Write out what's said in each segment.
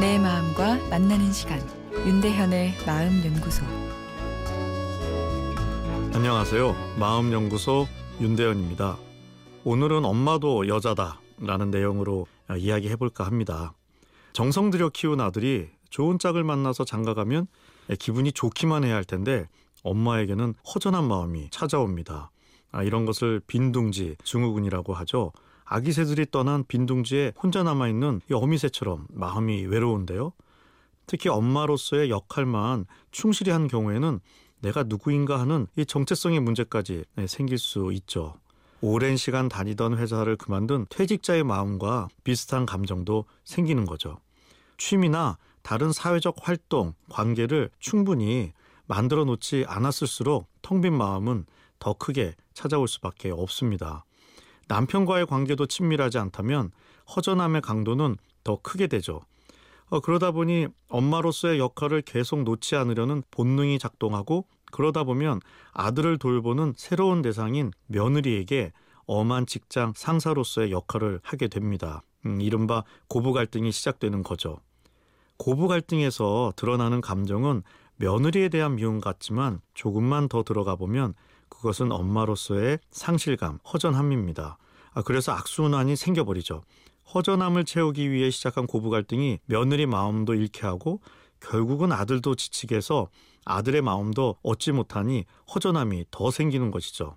만나는 시간 윤대현의 마음 연구소 안녕하세요. 마음 연구소 윤대현입니다. 오늘은 엄마도 여자다라는 내용으로 이야기해 볼까 합니다. 정성 들여 키운 아들이 좋은 짝을 만나서 장가가면 기분이 좋기만 해야 할 텐데 엄마에게는 허전한 마음이 찾아옵니다. 아, 이런 것을 빈둥지 증후군이라고 하죠. 아기 새들이 떠난 빈둥지에 혼자 남아있는 이 어미새처럼 마음이 외로운데요. 특히 엄마로서의 역할만 충실히 한 경우에는 내가 누구인가 하는 이 정체성의 문제까지 네, 생길 수 있죠. 오랜 시간 다니던 회사를 그만둔 퇴직자의 마음과 비슷한 감정도 생기는 거죠. 취미나 다른 사회적 활동, 관계를 충분히 만들어 놓지 않았을수록 텅 빈 마음은 더 크게 찾아올 수밖에 없습니다. 남편과의 관계도 친밀하지 않다면 허전함의 강도는 더 크게 되죠. 어, 그러다 보니 엄마로서의 역할을 계속 놓지 않으려는 본능이 작동하고 그러다 보면 아들을 돌보는 새로운 대상인 며느리에게 엄한 직장 상사로서의 역할을 하게 됩니다. 음, 이른바 고부 갈등이 시작되는 거죠. 고부 갈등에서 드러나는 감정은 며느리에 대한 미움 같지만 조금만 더 들어가 보면 그것은 엄마로서의 상실감, 허전함입니다. 아, 그래서 악순환이 생겨버리죠. 허전함을 채우기 위해 시작한 고부 갈등이 며느리 마음도 잃게 하고 결국은 아들도 지치게 해서 아들의 마음도 얻지 못하니 허전함이 더 생기는 것이죠.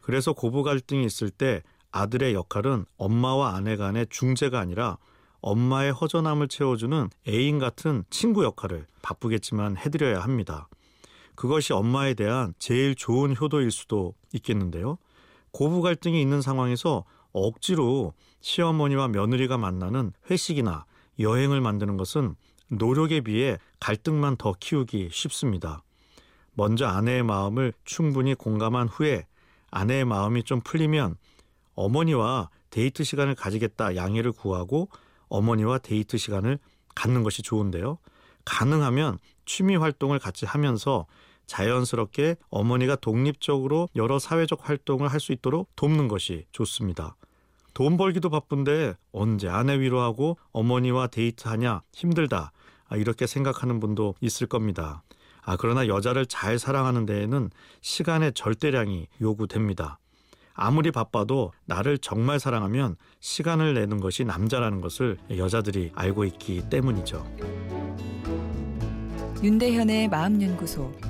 그래서 고부 갈등이 있을 때 아들의 역할은 엄마와 아내 간의 중재가 아니라 엄마의 허전함을 채워주는 애인 같은 친구 역할을 바쁘겠지만 해드려야 합니다. 그것이 엄마에 대한 제일 좋은 효도일 수도 있겠는데요. 고부 갈등이 있는 상황에서 억지로 시어머니와 며느리가 만나는 회식이나 여행을 만드는 것은 노력에 비해 갈등만 더 키우기 쉽습니다. 먼저 아내의 마음을 충분히 공감한 후에 아내의 마음이 좀 풀리면 어머니와 데이트 시간을 가지겠다 양해를 구하고 어머니와 데이트 시간을 갖는 것이 좋은데요. 가능하면 취미 활동을 같이 하면서 자연스럽게 어머니가 독립적으로 여러 사회적 활동을 할 수 있도록 돕는 것이 좋습니다. 돈 벌기도 바쁜데 언제 아내 위로하고 어머니와 데이트하냐 힘들다 아, 이렇게 생각하는 분도 있을 겁니다. 아 그러나 여자를 잘 사랑하는 데에는 시간의 절대량이 요구됩니다. 아무리 바빠도 나를 정말 사랑하면 시간을 내는 것이 남자라는 것을 여자들이 알고 있기 때문이죠. 윤대현의 마음연구소